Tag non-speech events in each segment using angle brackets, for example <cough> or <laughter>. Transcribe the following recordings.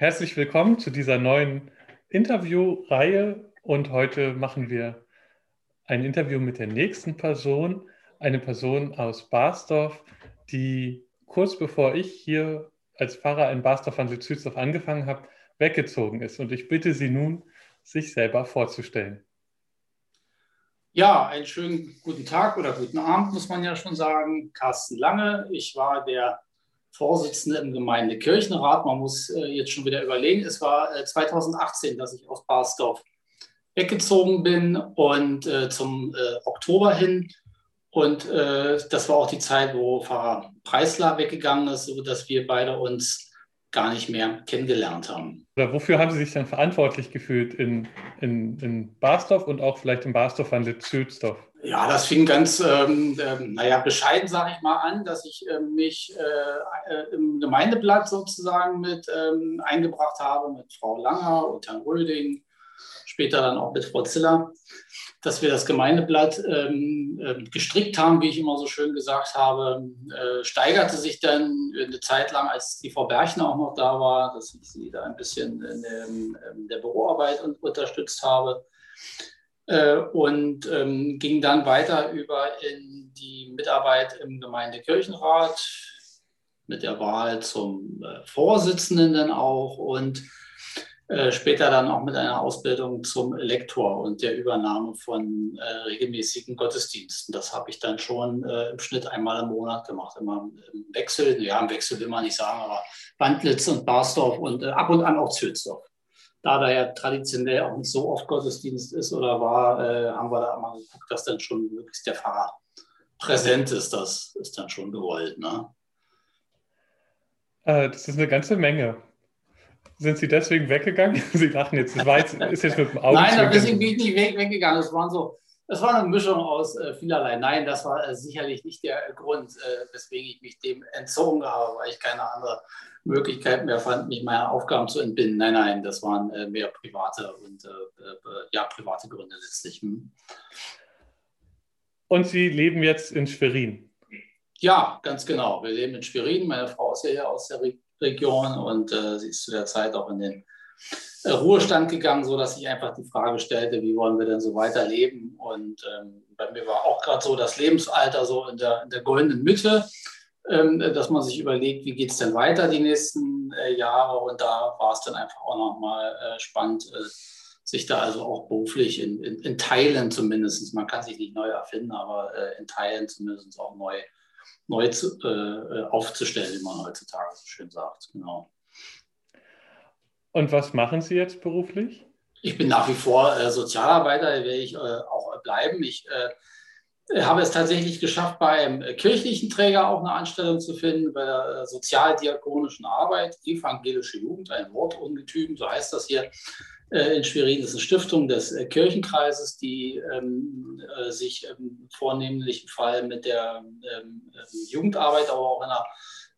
Herzlich willkommen zu dieser neuen Interviewreihe und heute machen wir ein Interview mit der nächsten Person, eine Person aus Barsdorf, die kurz bevor ich hier als Pfarrer in Barsdorf an Südzdorf angefangen habe, weggezogen ist. Und ich bitte Sie nun, sich selber vorzustellen. Ja, einen schönen guten Tag oder guten Abend, muss man ja schon sagen. Carsten Lange, ich war der Vorsitzende im Gemeindekirchenrat. Man muss äh, jetzt schon wieder überlegen. Es war äh, 2018, dass ich aus Barsdorf weggezogen bin und äh, zum äh, Oktober hin. Und äh, das war auch die Zeit, wo Pfarrer Preisler weggegangen ist, sodass wir beide uns gar nicht mehr kennengelernt haben. Oder wofür haben Sie sich dann verantwortlich gefühlt in, in, in Barsdorf und auch vielleicht in Barsdorf an der Südsdorf? Ja, das fing ganz, ähm, äh, naja, bescheiden, sage ich mal, an, dass ich äh, mich äh, im Gemeindeblatt sozusagen mit ähm, eingebracht habe, mit Frau Langer und Herrn Röding, später dann auch mit Frau Ziller, dass wir das Gemeindeblatt ähm, äh, gestrickt haben, wie ich immer so schön gesagt habe, äh, steigerte sich dann eine Zeit lang, als die Frau Berchner auch noch da war, dass ich sie da ein bisschen in, dem, in der Büroarbeit unterstützt habe. Äh, und ähm, ging dann weiter über in die Mitarbeit im Gemeindekirchenrat mit der Wahl zum äh, Vorsitzenden dann auch. Und später dann auch mit einer Ausbildung zum Lektor und der Übernahme von äh, regelmäßigen Gottesdiensten. Das habe ich dann schon äh, im Schnitt einmal im Monat gemacht, immer im Wechsel. Ja, im Wechsel will man nicht sagen, aber Bandlitz und Barsdorf und äh, ab und an auch Zülsdorf da da ja traditionell auch nicht so oft Gottesdienst ist oder war, äh, haben wir da mal geguckt, dass dann schon möglichst der Pfarrer präsent ist. Das ist dann schon gewollt. Ne? Äh, das ist eine ganze Menge. Sind Sie deswegen weggegangen? <laughs> Sie dachten jetzt, das war jetzt, ist jetzt mit dem Auge. Nein, deswegen bin ich nicht weg, weggegangen. Es waren so, das war eine Mischung aus äh, vielerlei. Nein, das war äh, sicherlich nicht der Grund, äh, weswegen ich mich dem entzogen habe, weil ich keine andere Möglichkeit mehr fand, mich meiner Aufgaben zu entbinden. Nein, nein, das waren äh, mehr private und äh, äh, ja, private Gründe letztlich. Hm. Und Sie leben jetzt in Schwerin? Ja, ganz genau. Wir leben in Schwerin. Meine Frau ist ja hier aus der Re Region und äh, sie ist zu der Zeit auch in den äh, Ruhestand gegangen, sodass ich einfach die Frage stellte, wie wollen wir denn so weiterleben? Und ähm, bei mir war auch gerade so das Lebensalter so in der, in der goldenen Mitte. Ähm, dass man sich überlegt, wie geht es denn weiter die nächsten äh, Jahre. Und da war es dann einfach auch nochmal äh, spannend, äh, sich da also auch beruflich in, in, in, Teilen zumindest, man kann sich nicht neu erfinden, aber in Teilen zumindest auch neu, neu zu, aufzustellen, wie man heutzutage so schön sagt. Genau. Und was machen Sie jetzt beruflich? Ich bin nach wie vor Sozialarbeiter, da werde ich auch bleiben. Ich habe es tatsächlich geschafft, bei einem kirchlichen Träger auch eine Anstellung zu finden, bei der sozialdiakonischen Arbeit, evangelische Jugend, ein Wortungetüm, so heißt das hier äh, in Schwerin. Das ist eine Stiftung des äh, Kirchenkreises, die ähm, äh, sich im vornehmlichen Fall mit der ähm, Jugendarbeit, aber auch einer,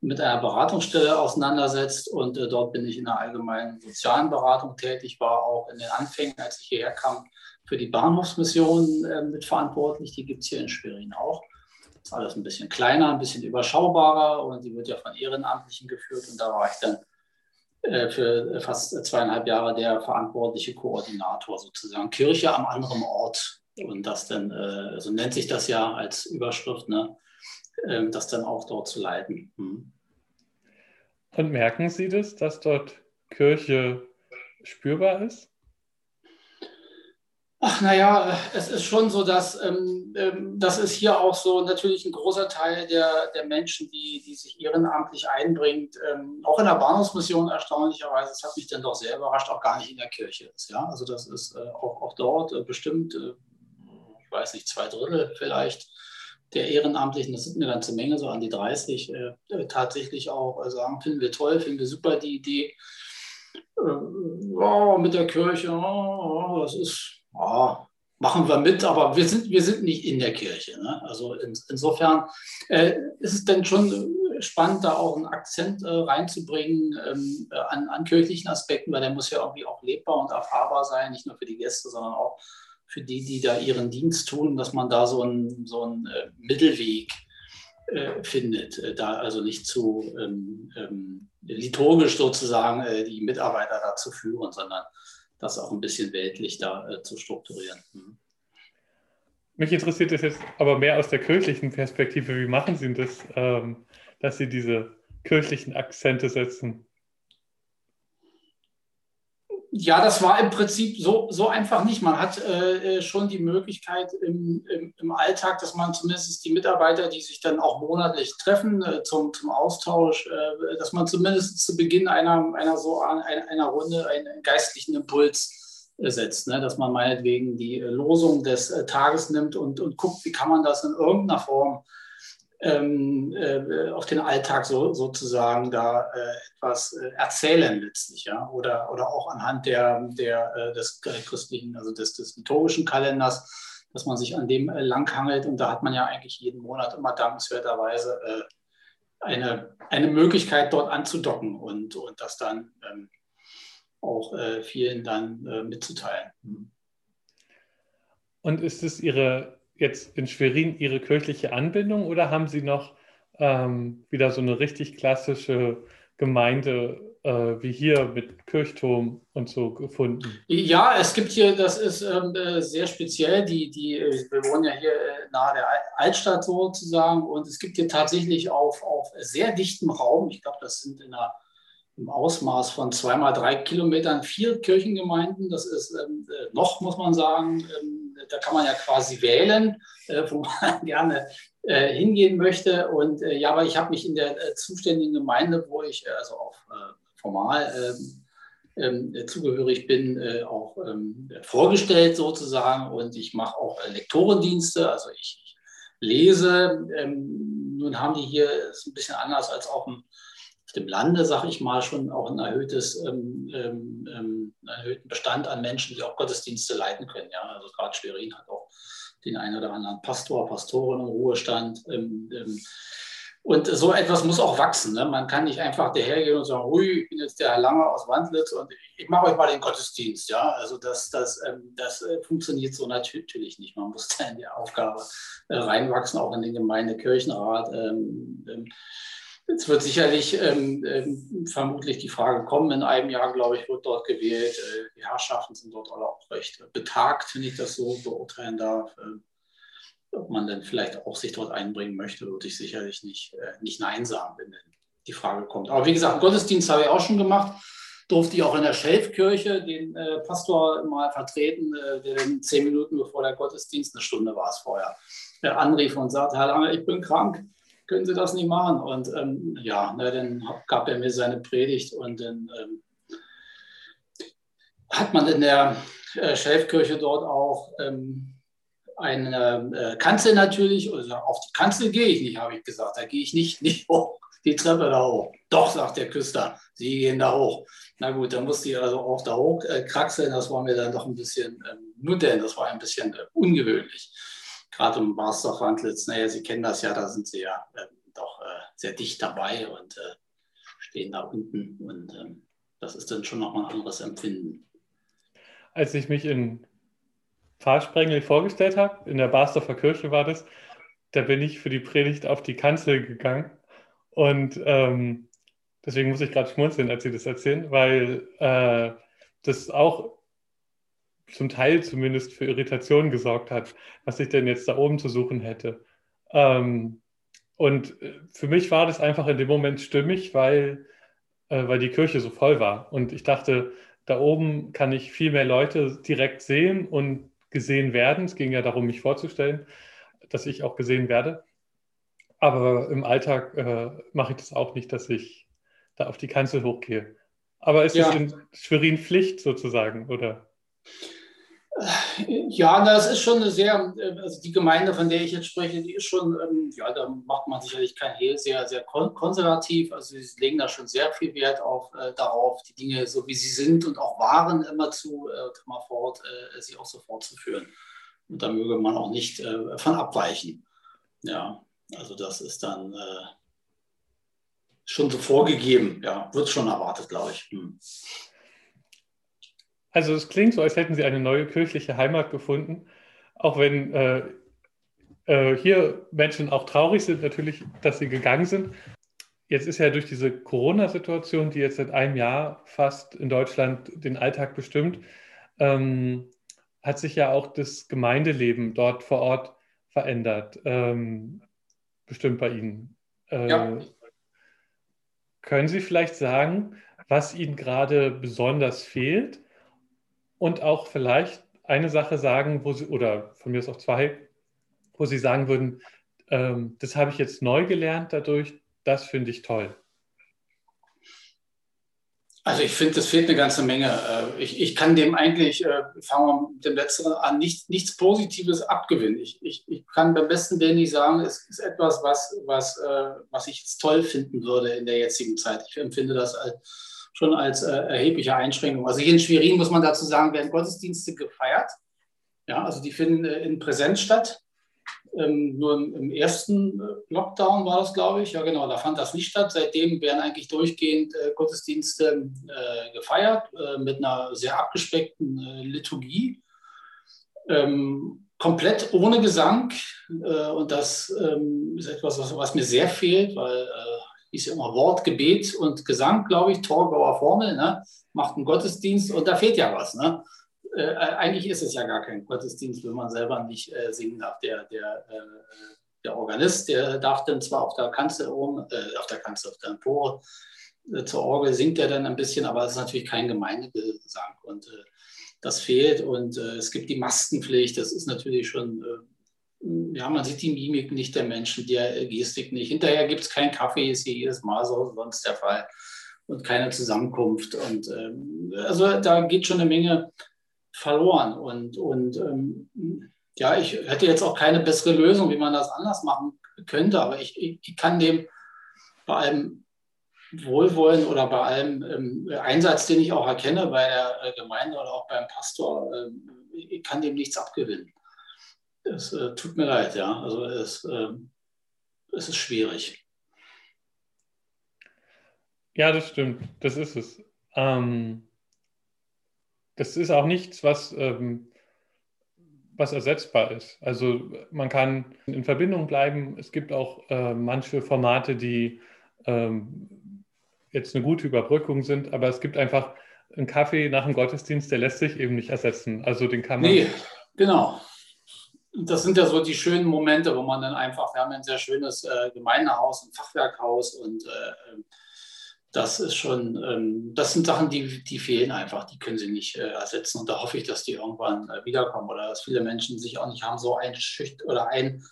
mit einer Beratungsstelle auseinandersetzt. Und äh, dort bin ich in der allgemeinen sozialen Beratung tätig, war auch in den Anfängen, als ich hierher kam, für die Bahnhofsmission äh, mitverantwortlich. Die gibt es hier in Schwerin auch. Das ist alles ein bisschen kleiner, ein bisschen überschaubarer und die wird ja von Ehrenamtlichen geführt. Und da war ich dann äh, für fast zweieinhalb Jahre der verantwortliche Koordinator sozusagen. Kirche am anderen Ort. Und das dann, äh, so nennt sich das ja als Überschrift, ne? äh, das dann auch dort zu leiten. Hm. Und merken Sie das, dass dort Kirche spürbar ist? Ach naja, es ist schon so, dass ähm, ähm, das ist hier auch so natürlich ein großer Teil der, der Menschen, die, die sich ehrenamtlich einbringt, ähm, auch in der Bahnhofsmission erstaunlicherweise, das hat mich dann doch sehr überrascht, auch gar nicht in der Kirche ist. Ja? Also das ist äh, auch, auch dort äh, bestimmt, äh, ich weiß nicht, zwei Drittel vielleicht der Ehrenamtlichen, das sind eine ganze Menge, so an die 30, äh, äh, tatsächlich auch äh, sagen, finden wir toll, finden wir super die Idee. Oh, mit der Kirche, oh, das ist ja, machen wir mit, aber wir sind, wir sind nicht in der Kirche. Ne? Also in, insofern äh, ist es dann schon spannend, da auch einen Akzent äh, reinzubringen ähm, äh, an, an, kirchlichen Aspekten, weil der muss ja irgendwie auch lebbar und erfahrbar sein, nicht nur für die Gäste, sondern auch für die, die da ihren Dienst tun, dass man da so einen so äh, Mittelweg äh, findet, äh, da also nicht zu ähm, ähm, liturgisch sozusagen die Mitarbeiter dazu führen, sondern das auch ein bisschen weltlich da äh, zu strukturieren. Mhm. Mich interessiert das jetzt aber mehr aus der kirchlichen Perspektive. Wie machen Sie das, ähm, dass Sie diese kirchlichen Akzente setzen? Ja, das war im Prinzip so, so einfach nicht. Man hat äh, äh, schon die Möglichkeit im, im, im, Alltag, dass man zumindest die Mitarbeiter, die sich dann auch monatlich treffen äh, zum, zum Austausch, äh, dass man zumindest zu Beginn einer, einer, so, einer, einer Runde einen geistlichen Impuls äh, setzt. Ne? Dass man meinetwegen die Losung des äh, Tages nimmt und, und guckt, wie kann man das in irgendeiner Form ähm, äh, auf den Alltag so, sozusagen da äh, etwas äh, erzählen letztlich, ja, oder, oder auch anhand der, der, äh, des christlichen, also des, des liturgischen Kalenders, dass man sich an dem äh, langhangelt und da hat man ja eigentlich jeden Monat immer dankenswerterweise äh, eine, eine Möglichkeit dort anzudocken und, und das dann ähm, auch vielen dann mitzuteilen. Mhm. Und ist es Ihre jetzt in Schwerin Ihre kirchliche Anbindung oder haben Sie noch ähm, wieder so eine richtig klassische Gemeinde äh, wie hier mit Kirchturm und so gefunden? Ja, es gibt hier, das ist ähm, äh, sehr speziell, die, die, wir wohnen ja hier äh, nahe der Altstadt sozusagen und es gibt hier tatsächlich auf, auf sehr dichtem Raum, ich glaube, das sind in einer im Ausmaß von zweimal drei Kilometern vier Kirchengemeinden. Das ist ähm, äh, noch, muss man sagen, ähm, da kann man ja quasi wählen, äh, wo <laughs> man gerne äh, hingehen möchte. Und äh, ja, aber ich habe mich in der äh, zuständigen Gemeinde, wo ich äh, also auch formal ähm, ähm, zugehörig bin, auch ähm, vorgestellt sozusagen. Und ich mache auch Lektorendienste, also ich, ich lese. Nun haben die hier, ist ein bisschen anders als auch im dem Lande, sage ich mal, schon auch ein erhöhtes, ähm, ähm, ähm, erhöhten Bestand an Menschen, die auch Gottesdienste leiten können. Ja? Also gerade Schwerin hat auch den einen oder anderen Pastor, Pastorin im Ruhestand. Ähm, ähm, und so etwas muss auch wachsen. Ne? Man kann nicht einfach dahergehen und sagen, hui, ich bin jetzt der Herr Langer aus Wandlitz und ich mache euch mal den Gottesdienst. Ja? Also das, das, ähm, das äh, funktioniert so natürlich nicht. Man muss da in die Aufgabe äh, reinwachsen, auch in den Gemeindekirchenrat. Ähm, ähm, es wird sicherlich ähm, ähm, vermutlich die Frage kommen, in einem Jahr, glaube ich, wird dort gewählt. Äh, die Herrschaften sind dort alle auch recht betagt, wenn ich das so beurteilen darf. Äh, ob man dann vielleicht auch sich dort einbringen möchte, würde ich sicherlich nicht, äh, nicht Nein sagen, wenn die Frage kommt. Aber wie gesagt, Gottesdienst habe ich auch schon gemacht. Durfte ich auch in der Schelfkirche den äh, Pastor mal vertreten, äh, der dann zehn Minuten bevor der Gottesdienst, eine Stunde war es vorher, anrief und sagte, Herr Lange, ich bin krank können Sie das nicht machen? Und ähm, ja, na, dann gab er mir seine Predigt und dann ähm, hat man in der äh, Schelfkirche dort auch ähm, eine äh, Kanzel natürlich. Also auf die Kanzel gehe ich nicht, habe ich gesagt. Da gehe ich nicht, <laughs> nicht hoch, die Treppe da hoch. Doch, sagt der Küster, Sie gehen da hoch. Na gut, dann musste ich also auch da hoch äh, kraxeln. Das war mir dann doch ein bisschen, ähm, nur denn, das war ein bisschen äh, ungewöhnlich gerade um Marsdorf-Wandlitz, naja, Sie kennen das ja, da sind Sie ja äh, doch äh, sehr dicht dabei und äh, stehen da unten und ähm, das ist dann schon nochmal ein anderes Empfinden. Als ich mich in Pfarrsprengel vorgestellt habe, in der Barsdorfer Kirche war das, da bin ich für die Predigt auf die Kanzel gegangen und ähm, deswegen muss ich gerade schmunzeln, als Sie das erzählen, weil äh, das auch zum Teil zumindest für Irritationen gesorgt hat, was ich denn jetzt da oben zu suchen hätte. Ähm, und äh, für mich war das einfach in dem Moment stimmig, weil, äh, weil die Kirche so voll war. Und ich dachte, da oben kann ich viel mehr Leute direkt sehen und gesehen werden. Es ging ja darum, mich vorzustellen, dass ich auch gesehen werde. Aber im Alltag äh, mache ich das auch nicht, dass ich da auf die Kanzel hochgehe. Aber ist ja. es in Schwerin Pflicht sozusagen, oder? Ja, das ist schon eine sehr, äh, also die Gemeinde, von der ich jetzt spreche, die ist schon, ähm, ja, da macht man sicherlich kein Hehl, sehr, sehr konservativ. Also sie legen da schon sehr viel Wert auf, äh, darauf, die Dinge so wie sie sind und auch waren immer zu, äh, immer fort, äh, sie auch so fortzuführen. Und da möge man auch nicht äh, von abweichen. Ja, also das ist dann äh, schon so vorgegeben, ja, wird schon erwartet, glaube ich. Hm. Also es klingt so, als hätten Sie eine neue kirchliche Heimat gefunden, auch wenn äh, äh, hier Menschen auch traurig sind, natürlich, dass sie gegangen sind. Jetzt ist ja durch diese Corona-Situation, die jetzt seit einem Jahr fast in Deutschland den Alltag bestimmt, ähm, hat sich ja auch das Gemeindeleben dort vor Ort verändert. Ähm, bestimmt bei Ihnen. Äh, ja. Können Sie vielleicht sagen, was Ihnen gerade besonders fehlt und auch vielleicht eine Sache sagen, wo Sie, oder von mir aus auch zwei, wo Sie sagen würden, ähm, das habe ich jetzt neu gelernt dadurch, das finde ich toll. Also ich finde, es fehlt eine ganze Menge. Äh, ich, ich kann dem eigentlich, äh, fangen wir mit dem Letzteren an, nicht, nichts Positives abgewinnen. Ich, ich, ich kann beim besten Willen nicht sagen, es ist etwas, was, was, äh, was ich jetzt toll finden würde in der jetzigen Zeit. Ich empfinde das als, schon als erhebliche Einschränkung. Also hier in Schwerin muss man dazu sagen, werden Gottesdienste gefeiert. Ja, also die finden in Präsenz statt. Ähm, nur im, im, ersten äh, Lockdown war das, glaube ich. Ja, genau, da fand das nicht statt. Seitdem werden eigentlich durchgehend äh, Gottesdienste äh, gefeiert äh, mit einer sehr abgespeckten äh, Liturgie. Ähm, komplett ohne Gesang. Äh, und das ähm, ist etwas, was, was, mir sehr fehlt, weil ist ja immer Wort, Gebet und Gesang, glaube ich, Torgauer Formel, ne? macht einen Gottesdienst und da fehlt ja was. Ne? äh, eigentlich ist es ja gar kein Gottesdienst, wenn man selber nicht äh, singen darf. Der, der, äh, der Organist, der darf dann zwar auf der Kanzel oben, äh, auf der Kanzel, auf der Empore äh, zur Orgel singt er dann ein bisschen, aber es ist natürlich kein Gemeindegesang und äh, das fehlt und es gibt die Maskenpflicht, das ist natürlich schon ja, man sieht die Mimik nicht der Menschen, die Gestik nicht. Hinterher gibt es keinen Kaffee, ist hier jedes Mal so sonst der Fall und keine Zusammenkunft. Und ähm, also da geht schon eine Menge verloren. Und, und ähm, ja, ich hätte jetzt auch keine bessere Lösung, wie man das anders machen könnte, aber ich, ich, ich kann dem bei allem Wohlwollen oder bei allem ähm, Einsatz, den ich auch erkenne bei der äh, Gemeinde oder auch beim Pastor, äh, ich kann dem nichts abgewinnen. Es äh, tut mir leid, ja. Also es, ähm, es ist schwierig. Ja, das stimmt. Das ist es. Ähm, das ist auch nichts, was, ähm, was ersetzbar ist. Also man kann in Verbindung bleiben. Es gibt auch äh, manche Formate, die ähm, jetzt eine gute Überbrückung sind, aber es gibt einfach einen Kaffee nach dem Gottesdienst, der lässt sich eben nicht ersetzen. Also den kann man. Nee, genau. Das sind ja so die schönen Momente, wo man dann einfach, wir haben ein sehr schönes äh, Gemeindehaus, ein Fachwerkhaus und äh, das ist schon, ähm, das sind Sachen, die, die fehlen einfach, die können sie nicht äh, ersetzen. Und da hoffe ich, dass die irgendwann äh, wiederkommen oder dass viele Menschen sich auch nicht haben, so ein Schücht oder ein,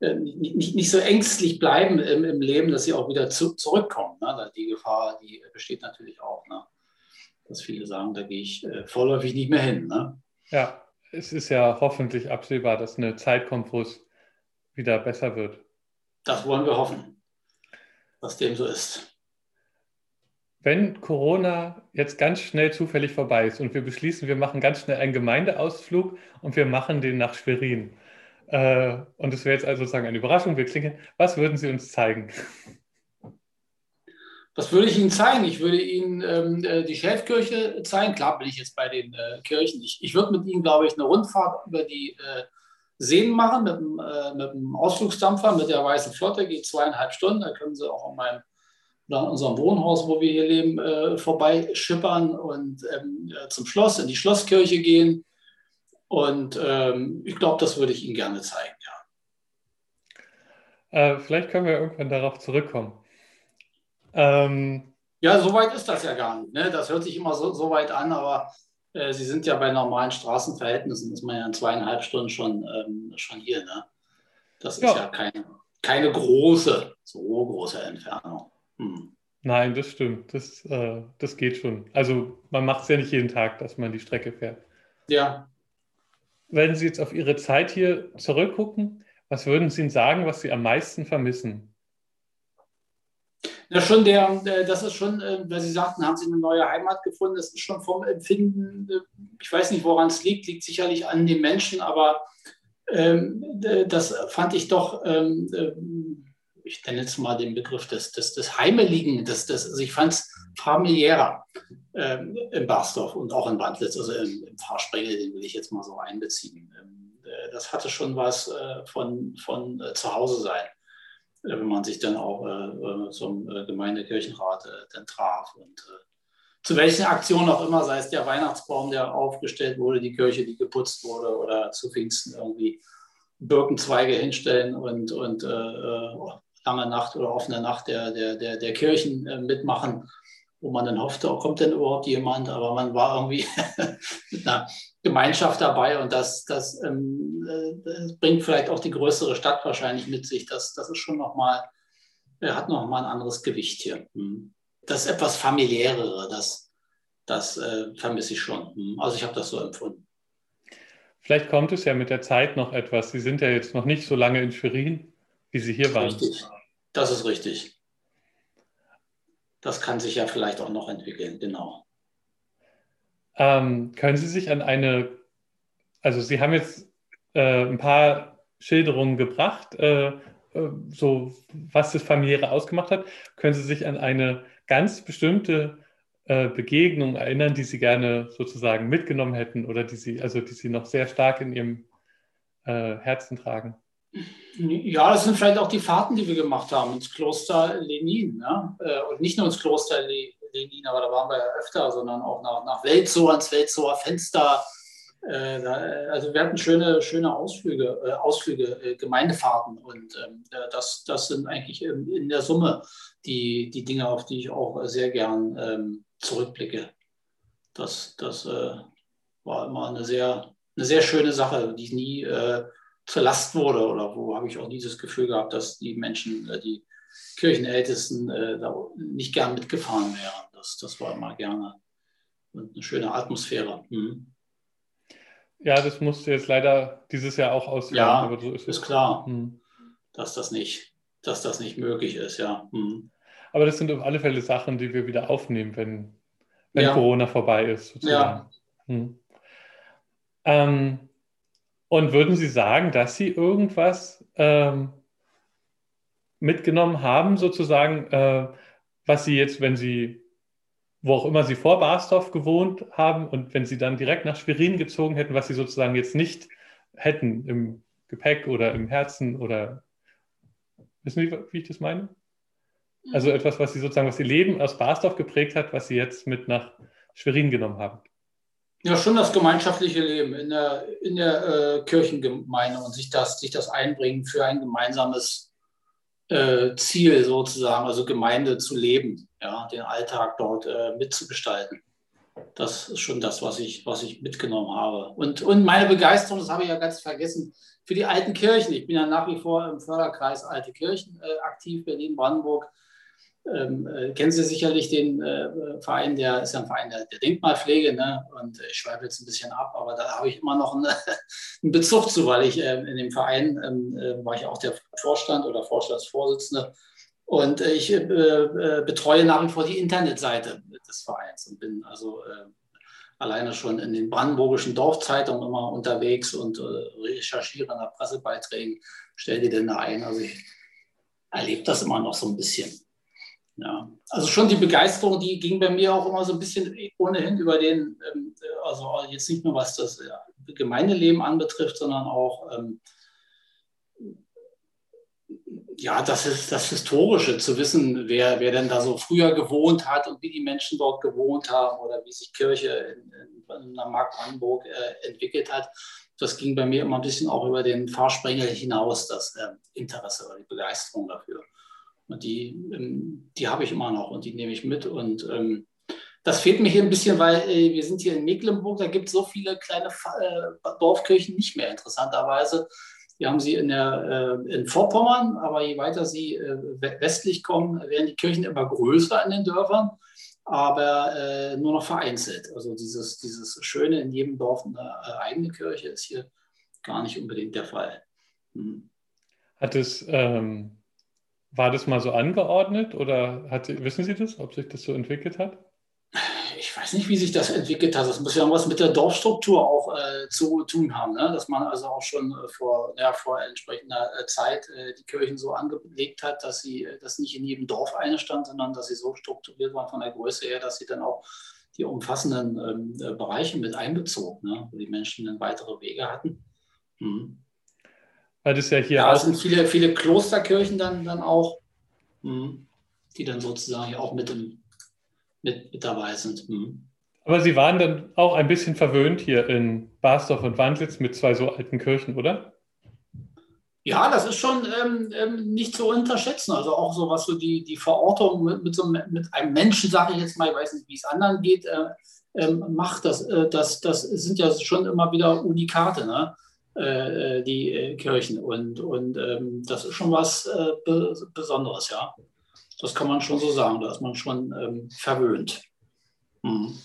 äh, nicht, nicht so ängstlich bleiben im, im Leben, dass sie auch wieder zu, zurückkommen. Ne? Die Gefahr, die besteht natürlich auch. Ne? Dass viele sagen, da gehe ich äh, vorläufig nicht mehr hin. Ne? Ja, es ist ja hoffentlich absehbar, dass eine Zeit kommt, wo es wieder besser wird. Das wollen wir hoffen, dass dem so ist wenn Corona jetzt ganz schnell zufällig vorbei ist und wir beschließen, wir machen ganz schnell einen Gemeindeausflug und wir machen den nach Schwerin. Äh, und es wäre jetzt also sozusagen eine Überraschung, wir klingen. Was würden Sie uns zeigen? Was würde ich Ihnen zeigen? Ich würde Ihnen ähm, äh, die Schäfkirche zeigen. Klar bin ich jetzt bei den äh, Kirchen. Ich, ich würde mit Ihnen, glaube ich, eine Rundfahrt über die äh, Seen machen mit dem, äh, mit dem Ausflugsdampfer, mit der Weißen Flotte. Geht zweieinhalb Stunden. Da können Sie auch an meinem oder an unserem Wohnhaus, wo wir hier leben, äh, vorbeischippern und ähm, zum Schloss, in die Schlosskirche gehen. Und ähm, ich glaube, das würde ich Ihnen gerne zeigen, ja. Äh, vielleicht können wir irgendwann darauf zurückkommen. Ähm, ja, so weit ist das ja gar nicht. Ne? Das hört sich immer so, so weit an, aber äh, Sie sind ja bei normalen Straßenverhältnissen, ist man ja in zweieinhalb Stunden schon, ähm, schon hier. Ne? Das ist ja, ja keine, keine große, so große Entfernung. Hm. Nein, das stimmt. Das, äh, das geht schon. Also man macht es ja nicht jeden Tag, dass man die Strecke fährt. Ja. Wenn Sie jetzt auf Ihre Zeit hier zurückgucken, was würden Sie sagen, was Sie am meisten vermissen? Ja, schon der, das ist schon, äh, weil Sie sagten, haben Sie eine neue Heimat gefunden. Das ist schon vom Empfinden, äh, ich weiß nicht, woran es liegt, liegt sicherlich an den Menschen, aber ähm, das fand ich doch ähm, ich nenne jetzt mal den Begriff des, des, des Heimeligen, des, des, also ich fand es familiärer ähm, in Barsdorf und auch in Wandlitz, also im, im Pfarrsprengel, den will ich jetzt mal so einbeziehen. Ähm, das hatte schon was von, von zu Hause sein, wenn man sich dann auch zum Gemeindekirchenrat dann traf und zu welchen Aktionen auch immer, sei es der Weihnachtsbaum, der aufgestellt wurde, die Kirche, die geputzt wurde oder zu Pfingsten irgendwie Birkenzweige hinstellen und, und äh, lange Nacht oder offene Nacht der, der, der, der Kirchen äh, mitmachen, wo man dann hoffte, oh, kommt denn überhaupt jemand? Aber man war irgendwie <laughs> mit einer Gemeinschaft dabei und das, das, ähm, das, bringt vielleicht auch die größere Stadt wahrscheinlich mit sich. Das, das ist schon nochmal, äh, hat nochmal ein anderes Gewicht hier. Hm das etwas familiärere, das, das äh, vermisse ich schon. Hm. Also ich habe das so empfunden. Vielleicht kommt es ja mit der Zeit noch etwas. Sie sind ja jetzt noch nicht so lange in Schwerin, wie Sie hier waren. Richtig, das ist richtig. Das kann sich ja vielleicht auch noch entwickeln, genau. Ähm, können Sie sich an eine, also Sie haben jetzt äh, ein paar Schilderungen gebracht, äh, äh so was das Familiäre ausgemacht hat. Können Sie sich an eine ganz bestimmte äh, Begegnungen erinnern, die Sie gerne sozusagen mitgenommen hätten oder die Sie, also die Sie noch sehr stark in Ihrem äh, Herzen tragen? Ja, das sind vielleicht auch die Fahrten, die wir gemacht haben ins Kloster Lenin. Ne? Äh, und nicht nur ins Kloster Lenin, aber da waren wir ja öfter, sondern auch nach, nach Welzow, ans Welzower Fenster. Äh, also wir hatten schöne, schöne Ausflüge, äh, Ausflüge Gemeindefahrten und ähm, das, das sind eigentlich in der Summe die, die Dinge, auf die ich auch sehr gern ähm, zurückblicke. Das, das war immer eine sehr, eine sehr schöne Sache, die nie äh, zur Last wurde oder wo habe ich auch dieses Gefühl gehabt, dass die Menschen, äh, die Kirchenältesten äh, da nicht gern mitgefahren wären. Das, das war immer gerne und eine schöne Atmosphäre. Mhm. Ja, das musste jetzt leider dieses Jahr auch ausfallen. Ja, aber so ist, ist klar, mhm. dass das nicht, dass das nicht möglich ist. Ja. Mhm. Aber das sind auf alle Fälle Sachen, die wir wieder aufnehmen, wenn, wenn ja. Corona vorbei ist. Sozusagen. Ja. Hm. Ähm, und würden Sie sagen, dass Sie irgendwas ähm, mitgenommen haben, sozusagen, äh, was Sie jetzt, wenn Sie, wo auch immer Sie vor Barsdorf gewohnt haben und wenn Sie dann direkt nach Schwerin gezogen hätten, was Sie sozusagen jetzt nicht hätten im Gepäck oder im Herzen oder wissen Sie, wie ich das meine? Also mhm. etwas, was Sie sozusagen, was Ihr Leben aus Basdorf geprägt hat, was Sie jetzt mit nach Schwerin genommen haben. Ja, schon das gemeinschaftliche Leben in der, in der äh, Kirchengemeinde und sich das, sich das einbringen für ein gemeinsames äh, Ziel sozusagen, also Gemeinde zu leben, ja, den Alltag dort äh, mitzugestalten. Das ist schon das, was ich, was ich mitgenommen habe. Und, und meine Begeisterung, das habe ich ja ganz vergessen, für die alten Kirchen. Ich bin ja nach wie vor im Förderkreis Alte Kirchen äh, aktiv, Berlin-Brandenburg ähm, äh, kennen Sie sicherlich den äh, Verein, der ist ja ein Verein der, der Denkmalpflege, ne? und ich schweife jetzt ein bisschen ab, aber da habe ich immer noch eine, <laughs> einen Bezug zu, weil ich äh, in dem Verein ähm, äh, war ich auch der Vorstand oder Vorstandsvorsitzende und ich äh, äh, betreue nach wie vor die Internetseite des Vereins und bin also alleine schon in den brandenburgischen Dorfzeitungen immer unterwegs und recherchiere nach Pressebeiträgen, stelle die denn da ein. Also ich erlebe das immer noch so ein bisschen. Ja, also schon die Begeisterung, die ging bei mir auch immer so ein bisschen ohnehin über den, ähm, also jetzt nicht nur was das Gemeindeleben anbetrifft, sondern auch ähm, ja, das ist das Historische, zu wissen, wer, wer denn da so früher gewohnt hat und wie die Menschen dort gewohnt haben oder wie sich Kirche in, in, in der Mark Brandenburg äh, entwickelt hat. Das ging bei mir immer ein bisschen auch über den Fahrsprengel hinaus, das äh, Interesse oder die Begeisterung dafür. Die, ähm, die habe ich immer noch und die nehme ich mit. Und ähm, das fehlt mir hier ein bisschen, weil äh, wir sind hier in Mecklenburg, da gibt es so viele kleine äh, Dorfkirchen nicht mehr, interessanterweise. Wir haben sie in, der, äh, in Vorpommern, aber je weiter sie äh, westlich kommen, werden die Kirchen immer größer in den Dörfern, aber äh, nur noch vereinzelt. Also dieses, dieses Schöne in jedem Dorf eine äh, eigene Kirche ist hier gar nicht unbedingt der Fall. Hm. Hat es ähm war das mal so angeordnet oder hat, wissen Sie das, ob sich das so entwickelt hat? Ich weiß nicht, wie sich das entwickelt hat. Das muss ja was mit der Dorfstruktur auch äh, zu tun haben, ne? dass man also auch schon äh, vor, ja, vor entsprechender äh, Zeit äh, die Kirchen so angelegt hat, dass sie äh, dass nicht in jedem Dorf eine stand, sondern dass sie so strukturiert waren von der Größe her, dass sie dann auch die umfassenden ähm, Bereiche mit einbezogen, ne? wo die Menschen dann weitere Wege hatten Mhm. Weil das ja hier Ja, es sind viele, viele Klosterkirchen dann, dann auch, mhm, die dann sozusagen hier auch mit, im, mit, mit dabei sind. Mhm. Aber Sie waren dann auch ein bisschen verwöhnt hier in Basdorf und Wandlitz mit zwei so alten Kirchen, oder? Ja, das ist schon ähm, ähm, nicht zu unterschätzen. Also auch so, was so die, die Verortung mit, mit, so, einem- mit einem Menschen, sage ich jetzt mal, ich weiß nicht, wie es anderen geht, äh, ähm, macht. Das, äh, das, das sind ja schon immer wieder Unikate, ne? Äh, die äh, Kirchen. Und, und ähm, das ist schon was äh, Be Besonderes, ja. Das kann man schon so sagen. Da ist man schon ähm, verwöhnt. Mhm.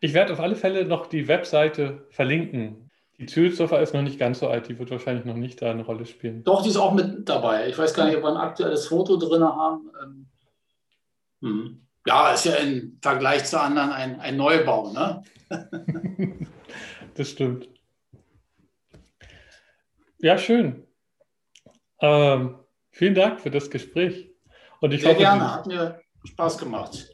Ich werde auf alle Fälle noch die Webseite verlinken. Die Zülsdorfer ist noch nicht ganz so alt, die wird wahrscheinlich noch nicht da eine Rolle spielen. Doch, die ist auch mit dabei. Ich weiß gar nicht, ob wir ein aktuelles Foto drin haben. Ähm, hm. Ja, ist ja im Vergleich zu anderen ein, ein Neubau. Ne? <laughs> Das stimmt. Ja, schön. Ähm, vielen Dank für das Gespräch. Und ich Sehr hoffe, gerne, hat mir Spaß gemacht.